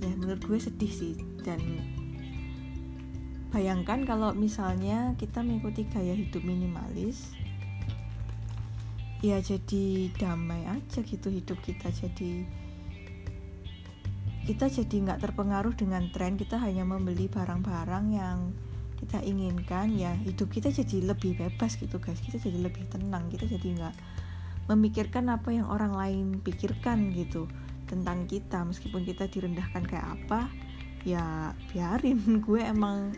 Ya menurut gue sedih sih. Dan Bayangkan kalau misalnya kita mengikuti gaya hidup minimalis, ya jadi damai aja gitu hidup kita. Jadi kita jadi nggak terpengaruh dengan tren. Kita hanya membeli barang-barang yang kita inginkan ya hidup kita jadi lebih bebas gitu guys. Kita jadi lebih tenang kita jadi nggak memikirkan apa yang orang lain pikirkan gitu tentang kita. Meskipun kita direndahkan kayak apa ya biarin. Gue emang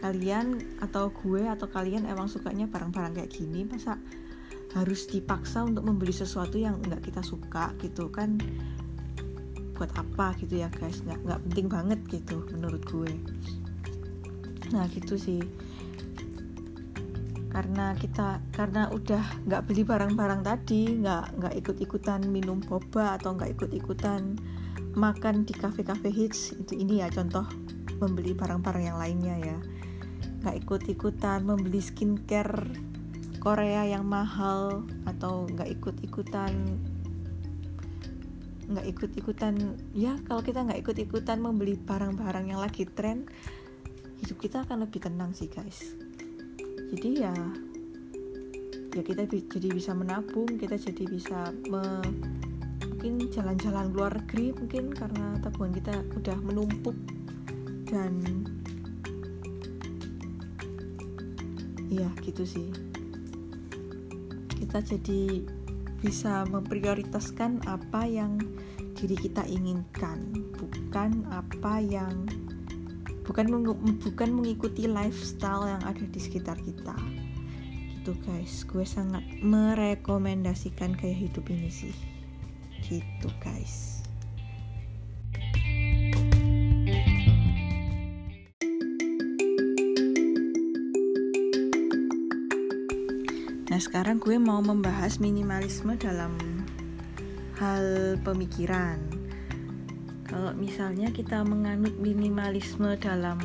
kalian atau gue atau kalian emang sukanya barang-barang kayak gini masa harus dipaksa untuk membeli sesuatu yang nggak kita suka gitu kan? Buat apa gitu ya guys? Nggak nggak penting banget gitu menurut gue nah gitu sih. Karena kita karena udah nggak beli barang-barang tadi nggak nggak ikut-ikutan minum boba atau nggak ikut-ikutan makan di kafe-kafe hits itu ini ya contoh membeli barang-barang yang lainnya ya. Nggak ikut-ikutan membeli skincare Korea yang mahal atau nggak ikut-ikutan nggak ikut-ikutan ya kalau kita nggak ikut-ikutan membeli barang-barang yang lagi tren hidup kita akan lebih tenang sih guys. Jadi ya ya kita jadi bisa menabung kita jadi bisa me, mungkin jalan-jalan luar negeri mungkin karena tabungan kita udah menumpuk dan ya gitu sih. Kita jadi bisa memprioritaskan apa yang diri kita inginkan bukan apa yang bukan bukan mengikuti lifestyle yang ada di sekitar kita. Gitu guys. Gue sangat merekomendasikan gaya hidup ini sih. Gitu guys. Nah, sekarang gue mau membahas minimalisme dalam hal pemikiran. Kalau misalnya kita menganut minimalisme dalam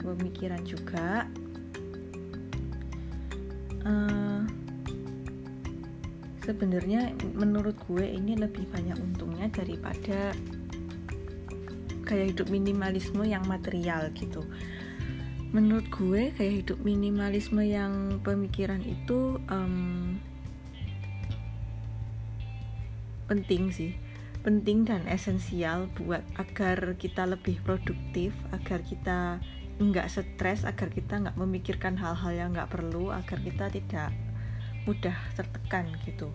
pemikiran juga, uh, sebenarnya menurut gue ini lebih banyak untungnya daripada gaya hidup minimalisme yang material gitu. Menurut gue kayak hidup minimalisme yang pemikiran itu um, penting sih penting dan esensial buat agar kita lebih produktif agar kita nggak stres agar kita nggak memikirkan hal-hal yang nggak perlu agar kita tidak mudah tertekan gitu.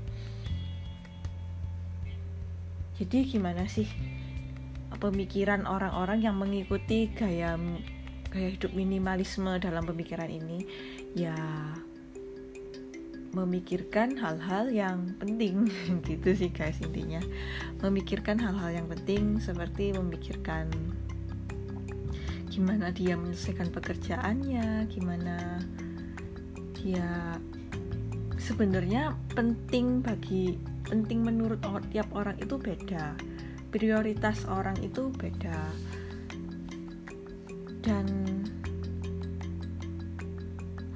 Jadi gimana sih pemikiran orang-orang yang mengikuti gaya gaya hidup minimalisme dalam pemikiran ini? Ya memikirkan hal-hal yang penting. Gitu sih guys intinya. Memikirkan hal-hal yang penting seperti memikirkan gimana dia menyelesaikan pekerjaannya gimana dia sebenarnya penting bagi penting menurut tiap orang itu beda. Prioritas orang itu beda. Dan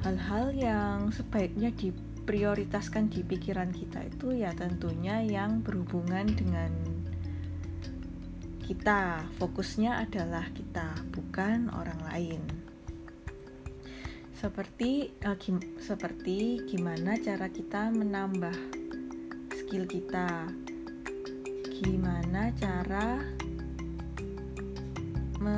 hal-hal yang sebaiknya diprioritaskan di pikiran kita itu ya tentunya yang berhubungan dengan kita. Fokusnya adalah kita bukan orang lain. Seperti uh, gim seperti gimana cara kita menambah skill kita? Gimana cara me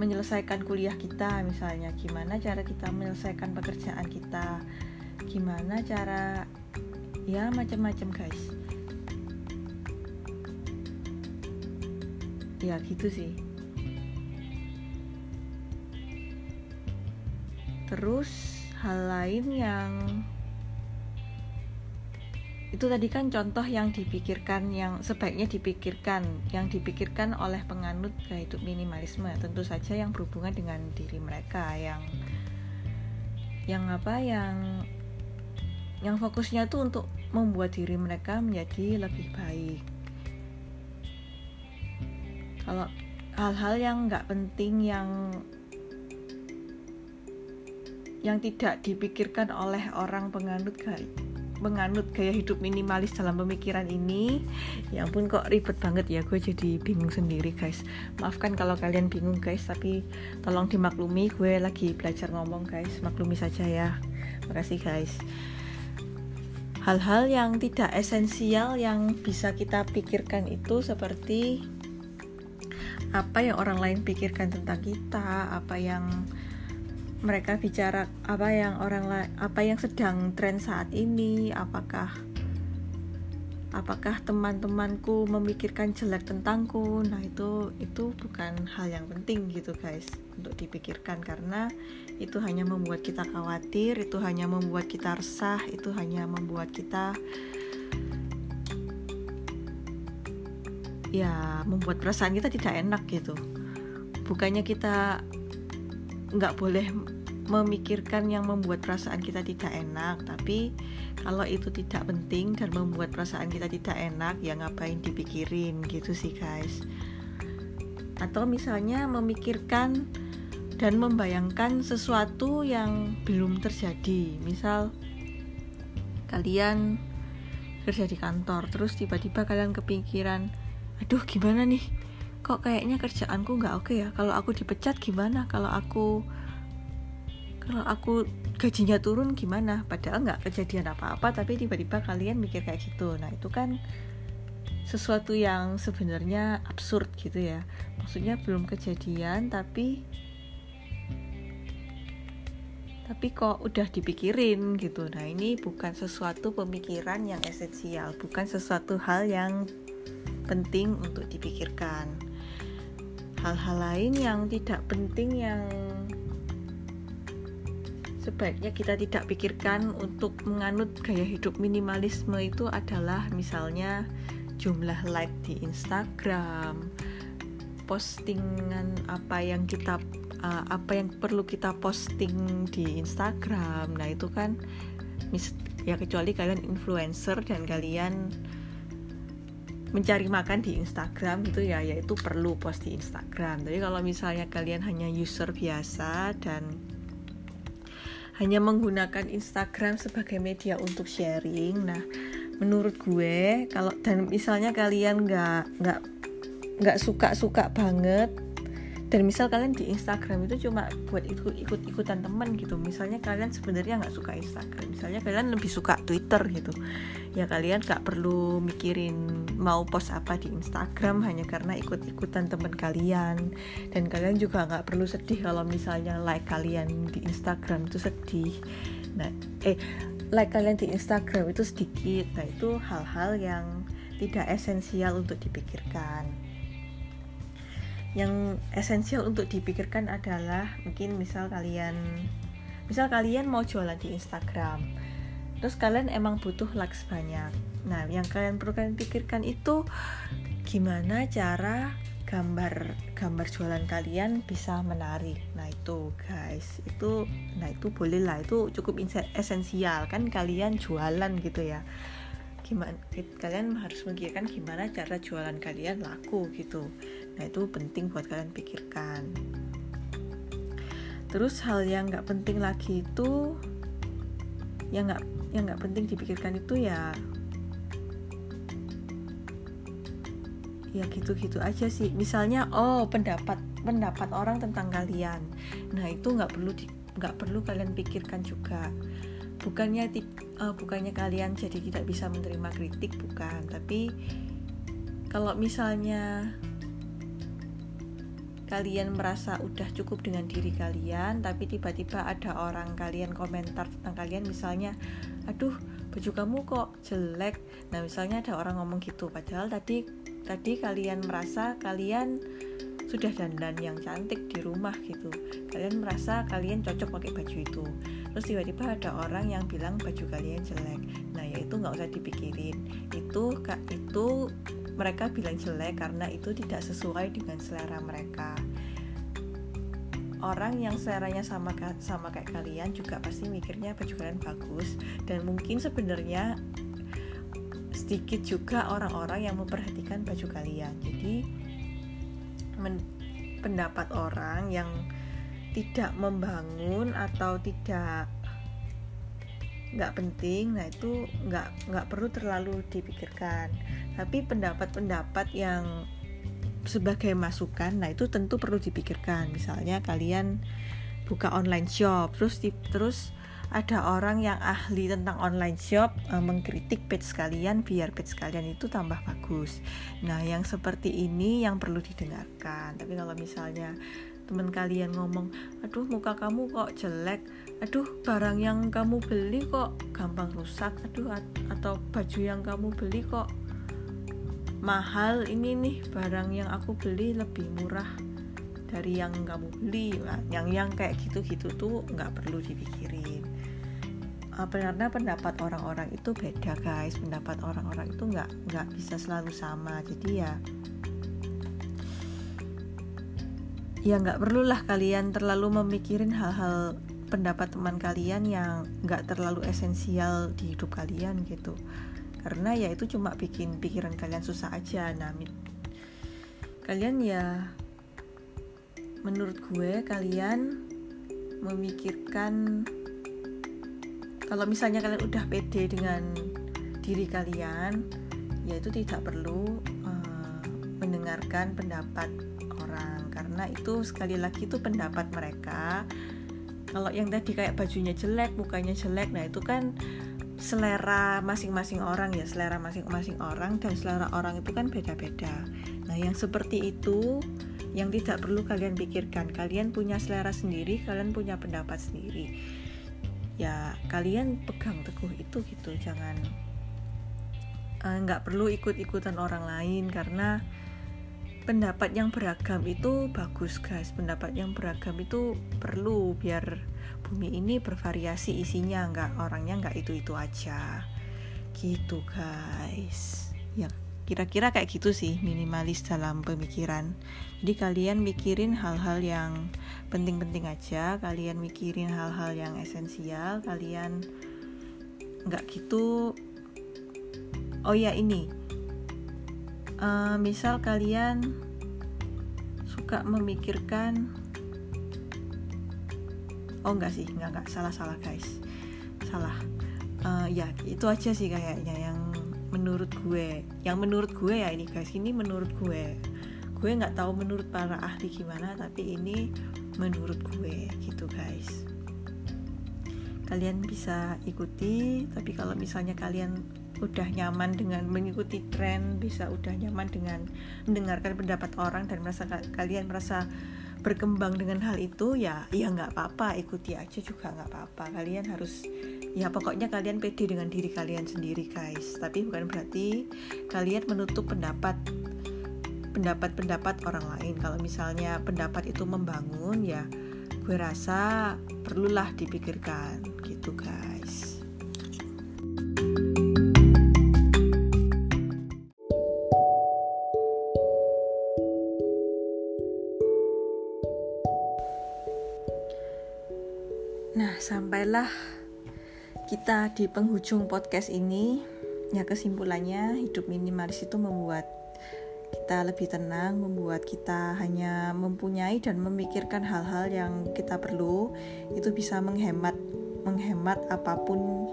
menyelesaikan kuliah kita misalnya. Gimana cara kita menyelesaikan pekerjaan kita? Gimana cara ya macam-macam guys. Ya gitu sih. Terus hal lain yang itu tadi kan contoh yang dipikirkan yang sebaiknya dipikirkan yang dipikirkan oleh penganut gaya hidup minimalisme. Tentu saja yang berhubungan dengan diri mereka yang yang apa yang yang fokusnya itu untuk membuat diri mereka menjadi lebih baik. Kalau hal-hal yang nggak penting yang yang tidak dipikirkan oleh orang penganut gaya menganut gaya hidup minimalis dalam pemikiran ini. Ya ampun kok ribet banget ya gue jadi bingung sendiri guys. Maafkan kalau kalian bingung guys tapi tolong dimaklumi gue lagi belajar ngomong guys. Maklumi saja ya. Makasih guys. Hal-hal yang tidak esensial yang bisa kita pikirkan itu seperti apa yang orang lain pikirkan tentang kita, apa yang mereka bicara, apa yang orang lain, apa yang sedang tren saat ini, apakah apakah teman-temanku memikirkan jelek tentangku. Nah itu itu bukan hal yang penting gitu guys untuk dipikirkan karena itu hanya membuat kita khawatir itu hanya membuat kita resah itu hanya membuat kita ya membuat perasaan kita tidak enak gitu. Bukannya kita nggak boleh memikirkan yang membuat perasaan kita tidak enak tapi kalau itu tidak penting dan membuat perasaan kita tidak enak ya ngapain dipikirin gitu sih guys. Atau misalnya memikirkan dan membayangkan sesuatu yang belum terjadi. Misal kalian kerja di kantor terus tiba-tiba kalian kepikiran aduh gimana nih kok kayaknya kerjaanku nggak oke ya? Kalau aku dipecat gimana? Kalau aku kalau aku gajinya turun gimana? Padahal nggak kejadian apa-apa tapi tiba-tiba kalian mikir kayak gitu. Nah itu kan sesuatu yang sebenarnya absurd gitu ya. Maksudnya belum kejadian tapi tapi kok udah dipikirin gitu. Nah ini bukan sesuatu pemikiran yang esensial. Bukan sesuatu hal yang penting untuk dipikirkan hal-hal lain yang tidak penting yang sebaiknya kita tidak pikirkan untuk menganut gaya hidup minimalisme itu adalah misalnya jumlah like di Instagram, postingan apa yang kita uh, apa yang perlu kita posting di Instagram. Nah, itu kan ya kecuali kalian influencer dan kalian mencari makan di Instagram gitu ya yaitu perlu post di Instagram. Tapi kalau misalnya kalian hanya user biasa dan hanya menggunakan Instagram sebagai media untuk sharing. Nah, menurut gue kalau dan misalnya kalian nggak nggak nggak suka suka banget dan misal kalian di Instagram itu cuma buat ikut ikut ikutan teman gitu. Misalnya kalian sebenarnya nggak suka Instagram. Misalnya kalian lebih suka Twitter gitu. Ya kalian nggak perlu mikirin mau post apa di Instagram hanya karena ikut ikutan teman kalian. Dan kalian juga nggak perlu sedih kalau misalnya like kalian di Instagram itu sedih. Nah eh like kalian di Instagram itu sedikit. Nah itu hal-hal yang tidak esensial untuk dipikirkan yang esensial untuk dipikirkan adalah mungkin misal kalian misal kalian mau jualan di Instagram terus kalian emang butuh likes banyak. Nah yang kalian perlu kalian pikirkan itu gimana cara gambar gambar jualan kalian bisa menarik. Nah itu guys itu nah itu boleh lah itu cukup esensial. Kan kalian jualan gitu ya. Gimana kalian harus memikirkan gimana cara jualan kalian laku gitu nah itu penting buat kalian pikirkan. Terus hal yang nggak penting lagi itu yang nggak yang nggak penting dipikirkan itu ya ya gitu-gitu aja sih. Misalnya oh pendapat pendapat orang tentang kalian. Nah itu nggak perlu nggak perlu kalian pikirkan juga. Bukannya uh, bukannya kalian jadi tidak bisa menerima kritik bukan. Tapi kalau misalnya kalian merasa udah cukup dengan diri kalian tapi tiba-tiba ada orang kalian komentar tentang kalian misalnya aduh baju kamu kok jelek. Nah misalnya ada orang ngomong gitu. Padahal tadi tadi kalian merasa kalian sudah dandan yang cantik di rumah gitu. Kalian merasa kalian cocok pakai baju itu. Terus tiba-tiba ada orang yang bilang baju kalian jelek. Nah ya itu nggak usah dipikirin. Itu itu mereka bilang jelek karena itu tidak sesuai dengan selera mereka. Orang yang seleranya sama sama kayak kalian juga pasti mikirnya baju kalian bagus. Dan mungkin sebenarnya sedikit juga orang-orang yang memperhatikan baju kalian. Jadi pendapat orang yang tidak membangun atau tidak nggak penting nah itu nggak nggak perlu terlalu dipikirkan tapi pendapat-pendapat yang sebagai masukan nah itu tentu perlu dipikirkan misalnya kalian buka online shop terus terus ada orang yang ahli tentang online shop uh, mengkritik page kalian biar page kalian itu tambah bagus. Nah, yang seperti ini yang perlu didengarkan. Tapi kalau misalnya teman kalian ngomong, "Aduh, muka kamu kok jelek." "Aduh, barang yang kamu beli kok gampang rusak." "Aduh, atau baju yang kamu beli kok mahal? Ini nih barang yang aku beli lebih murah dari yang kamu beli. Nah, yang yang kayak gitu-gitu tuh nggak perlu dipikirin. Uh, karena pendapat orang-orang itu beda guys. Pendapat orang-orang itu nggak nggak bisa selalu sama. Jadi ya ya nggak perlulah kalian terlalu memikirin hal-hal pendapat teman kalian yang nggak terlalu esensial di hidup kalian gitu. Karena ya itu cuma bikin pikiran kalian susah aja. Nah kalian ya menurut gue kalian memikirkan kalau misalnya kalian udah pede dengan diri kalian ya itu tidak perlu uh, mendengarkan pendapat orang karena itu sekali lagi itu pendapat mereka. Kalau yang tadi kayak bajunya jelek mukanya jelek nah itu kan selera masing-masing orang ya selera masing-masing orang dan selera orang itu kan beda-beda. Nah yang seperti itu yang tidak perlu kalian pikirkan. Kalian punya selera sendiri kalian punya pendapat sendiri. Ya kalian pegang teguh itu gitu jangan eh, nggak uh, perlu ikut-ikutan orang lain karena pendapat yang beragam itu bagus guys. Pendapat yang beragam itu perlu biar bumi ini bervariasi isinya nggak orangnya nggak itu itu aja. Gitu guys. Ya kira-kira kayak gitu sih minimalis dalam pemikiran. Jadi kalian mikirin hal-hal yang penting-penting aja kalian mikirin hal-hal yang esensial kalian nggak gitu. Oh ya ini uh, misal kalian suka memikirkan oh enggak sih enggak enggak salah salah guys salah. Uh, ya itu aja sih kayaknya yang menurut gue yang menurut gue ya ini guys ini menurut gue. Gue nggak tahu menurut para ahli gimana tapi ini menurut gue gitu guys. Kalian bisa ikuti tapi kalau misalnya kalian udah nyaman dengan mengikuti tren bisa udah nyaman dengan mendengarkan pendapat orang dan merasa kalian merasa berkembang dengan hal itu ya ya nggak apa-apa ikuti aja juga nggak apa-apa. Kalian harus ya pokoknya kalian pede dengan diri kalian sendiri guys. Tapi bukan berarti kalian menutup pendapat pendapat-pendapat orang lain. Kalau misalnya pendapat itu membangun ya gue rasa perlulah dipikirkan gitu guys sampailah kita di penghujung podcast ini. Ya kesimpulannya hidup minimalis itu membuat kita lebih tenang, membuat kita hanya mempunyai dan memikirkan hal-hal yang kita perlu. Itu bisa menghemat menghemat apa pun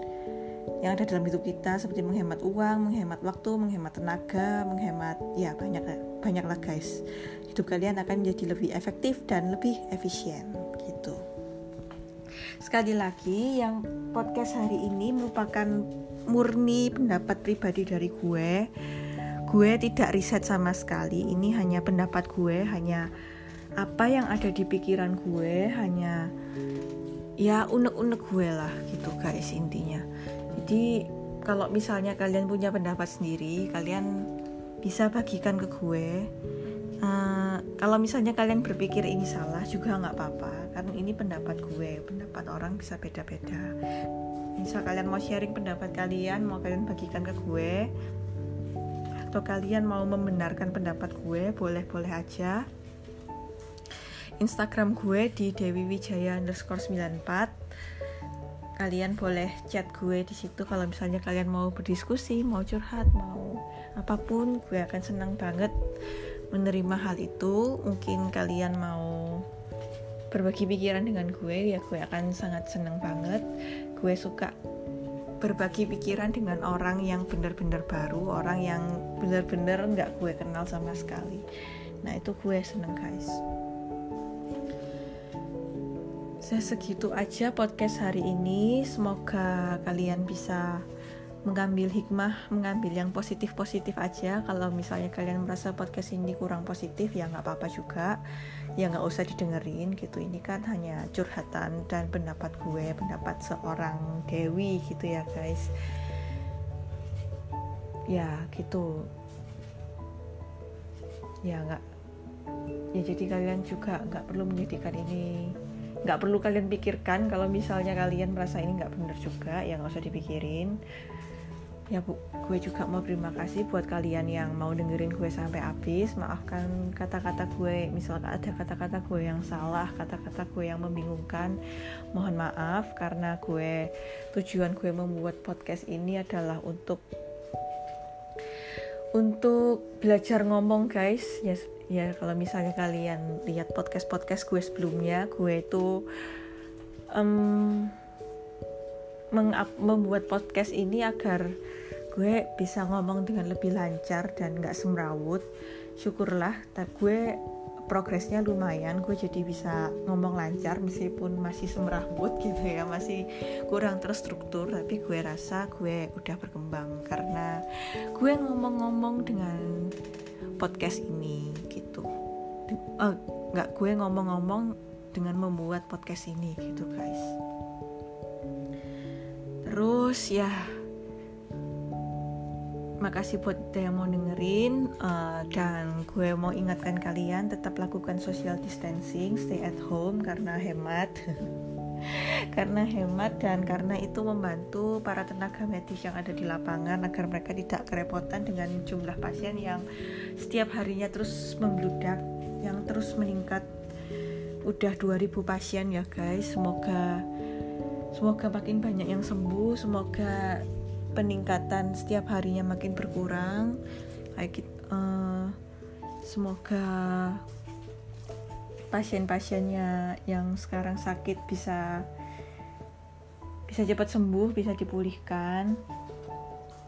yang ada dalam hidup kita seperti menghemat uang, menghemat waktu, menghemat tenaga, menghemat ya banyak banyaklah guys. Hidup kalian akan menjadi lebih efektif dan lebih efisien gitu. Sekali lagi, yang podcast hari ini merupakan murni pendapat pribadi dari gue. Gue tidak riset sama sekali. Ini hanya pendapat gue, hanya apa yang ada di pikiran gue, hanya ya unek-unek gue lah gitu guys intinya. Jadi kalau misalnya kalian punya pendapat sendiri, kalian bisa bagikan ke gue uh, kalau misalnya kalian berpikir ini salah juga nggak apa-apa. Karena ini pendapat gue pendapat orang bisa beda-beda. Misal kalian mau sharing pendapat kalian mau kalian bagikan ke gue atau kalian mau membenarkan pendapat gue boleh-boleh aja. Instagram gue di Dewi Wijaya underscore 94 kalian boleh chat gue di situ kalau misalnya kalian mau berdiskusi mau curhat mau apa pun gue akan senang banget menerima hal itu mungkin kalian mau berbagi pikiran dengan gue ya gue akan sangat seneng banget. Gue suka berbagi pikiran dengan orang yang benar-benar baru orang yang benar-benar nggak gue kenal sama sekali. Nah itu gue seneng guys. Saya segitu aja podcast hari ini. Semoga kalian bisa mengambil hikmah, mengambil yang positif-positif aja. Kalau misalnya kalian merasa podcast ini kurang positif, ya nggak apa-apa juga. Ya nggak usah didengerin gitu. Ini kan hanya curhatan dan pendapat gue, pendapat seorang Dewi gitu ya guys. Ya gitu. Ya nggak. Ya jadi kalian juga nggak perlu menjadikan ini nggak perlu kalian pikirkan kalau misalnya kalian merasa ini nggak benar juga ya nggak usah dipikirin. Ya bu gue juga mau terima kasih buat kalian yang mau dengerin gue sampai habis. Maafkan kata-kata gue misalnya ada kata-kata gue yang salah kata-kata gue yang membingungkan. Mohon maaf karena gue tujuan gue membuat podcast ini adalah untuk untuk belajar ngomong guys ya ya kalau misalnya kalian lihat podcast podcast gue sebelumnya gue itu um, membuat podcast ini agar gue bisa ngomong dengan lebih lancar dan gak semrawut. Syukurlah tapi gue progresnya lumayan gue jadi bisa ngomong lancar meskipun masih semrawut gitu ya masih kurang terstruktur tapi gue rasa gue udah berkembang karena gue ngomong-ngomong dengan podcast ini gitu. Uh, nggak gue ngomong-ngomong dengan membuat podcast ini gitu guys. Terus ya makasih buat yang mau dengerin uh, dan gue mau ingatkan kalian tetap lakukan social distancing stay at home karena hemat. Karena hemat dan karena itu membantu para tenaga medis yang ada di lapangan agar mereka tidak kerepotan dengan jumlah pasien yang setiap harinya terus membludak yang terus meningkat. Udah 2000 pasien ya guys. Semoga semoga makin banyak yang sembuh semoga peningkatan setiap harinya makin berkurang kayak uh, semoga pasien-pasiennya yang sekarang sakit bisa bisa cepat sembuh, bisa dipulihkan.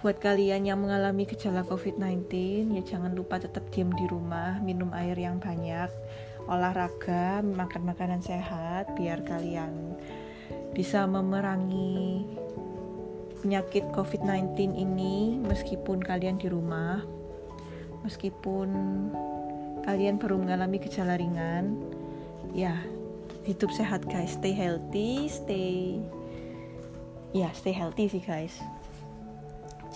Buat kalian yang mengalami gejala COVID-19, ya jangan lupa tetap diam di rumah, minum air yang banyak, olahraga, makan makanan sehat, biar kalian bisa memerangi penyakit COVID-19 ini meskipun kalian di rumah, meskipun kalian baru mengalami gejala ringan, ya hidup sehat guys, stay healthy, stay ya stay healthy sih guys.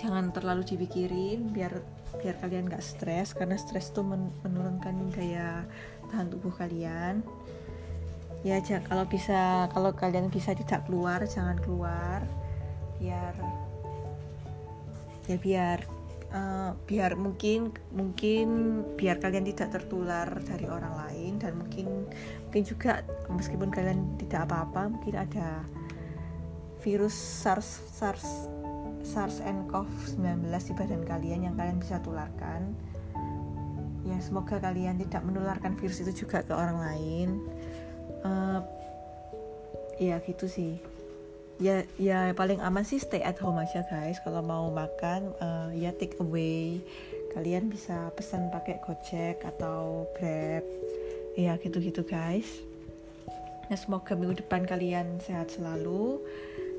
Jangan terlalu dipikirin biar biar kalian gak stres karena stres tuh menurunkan daya tahan tubuh kalian. Ya kalau bisa kalau kalian bisa tidak keluar jangan keluar biar ya biar uh, biar mungkin mungkin biar kalian tidak tertular dari orang lain dan mungkin mungkin juga meskipun kalian tidak apa-apa mungkin ada virus SARS SARS SARS and CoV-19 di badan kalian yang kalian bisa tularkan. Ya semoga kalian tidak menularkan virus itu juga ke orang lain. Uh, ya gitu sih ya ya paling aman sih stay at home aja guys. Kalau mau makan uh, ya take away. Kalian bisa pesan pakai gojek atau grab. Ya gitu-gitu guys. Nah semoga minggu depan kalian sehat selalu.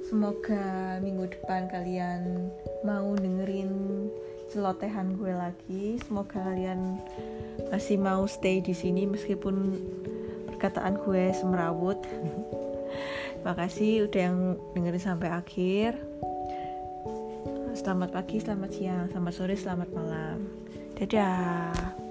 Semoga minggu depan kalian mau dengerin celotehan gue lagi. Semoga kalian masih mau stay di sini meskipun perkataan gue semerawut Makasih udah yang dengerin sampai akhir. Selamat pagi, selamat siang, selamat sore, selamat malam. Dadah.